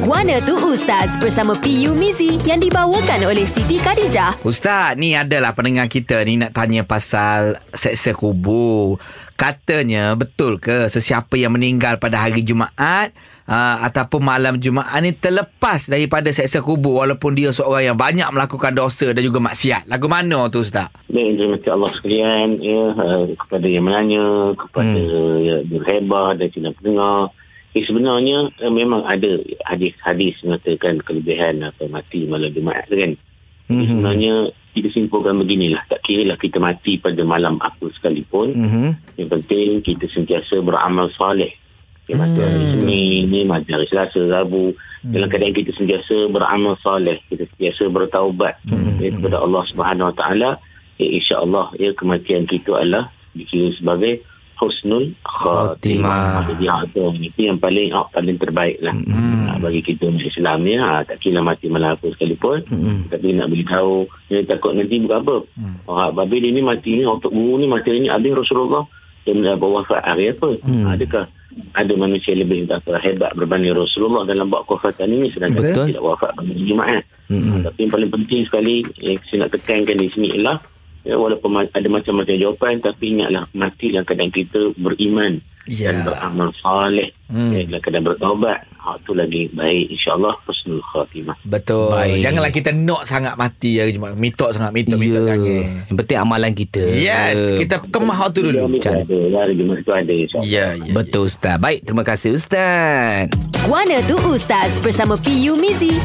Guana tu Ustaz bersama PU Mizi yang dibawakan oleh Siti Khadijah. Ustaz, ni adalah pendengar kita ni nak tanya pasal seksa kubur. Katanya betul ke sesiapa yang meninggal pada hari Jumaat uh, ataupun malam Jumaat ni terlepas daripada seksa kubur walaupun dia seorang yang banyak melakukan dosa dan juga maksiat. Lagu mana tu Ustaz? Baik, terima kasih Allah sekalian ya, uh, kepada yang menanya, kepada hmm. ya, Dirhebah dan Cina Pendengar. Eh, sebenarnya uh, memang ada hadis-hadis mengatakan kelebihan atau mati malam Jumaat kan. Mm-hmm. Sebenarnya kita simpulkan beginilah. Tak kira lah kita mati pada malam apa sekalipun. Mm-hmm. Yang penting kita sentiasa beramal soleh. Okay, mati hari mm. Senin, ni, mati hari Selasa, Rabu. Mm. Dalam keadaan kita sentiasa beramal soleh. Kita sentiasa bertaubat mm-hmm. ya, kepada Allah Subhanahu Wa Taala. Ya, InsyaAllah ya, kematian kita adalah dikira sebagai husnul khatimah. Jadi itu yang paling hak paling terbaik lah hmm. bagi kita umat Islam ni. Ha, tak kira mati malam apa sekalipun. Hmm. Tapi nak beritahu, dia takut nanti bukan apa. Hmm. Oh, babi dia ni mati ni, otak guru ni mati ni, habis Rasulullah. Dia dah wafat hari apa? Hmm. Ha, adakah ada manusia lebih apa, hebat berbanding Rasulullah dalam buat kewafatan ini sedangkan Betul. tidak wafat pada Jumaat. Hmm. Ha, tapi yang paling penting sekali yang saya nak tekankan di sini ialah ya, walaupun ada macam-macam jawapan tapi ingatlah mati dalam keadaan kita beriman yeah. dan beramal saleh. Hmm. ya, dalam keadaan bertaubat hak tu lagi baik insyaAllah husnul khatimah. Betul. Baik. janganlah kita nok sangat mati ya, mitok sangat mitok yeah. mitok yeah. yang penting amalan kita. Yes kita kemah tu dulu. Ada. Hari Jumaat tu ada insyaAllah. Yeah, yeah, betul Ustaz. Baik terima kasih Ustaz. Guana tu Ustaz bersama PU Mizi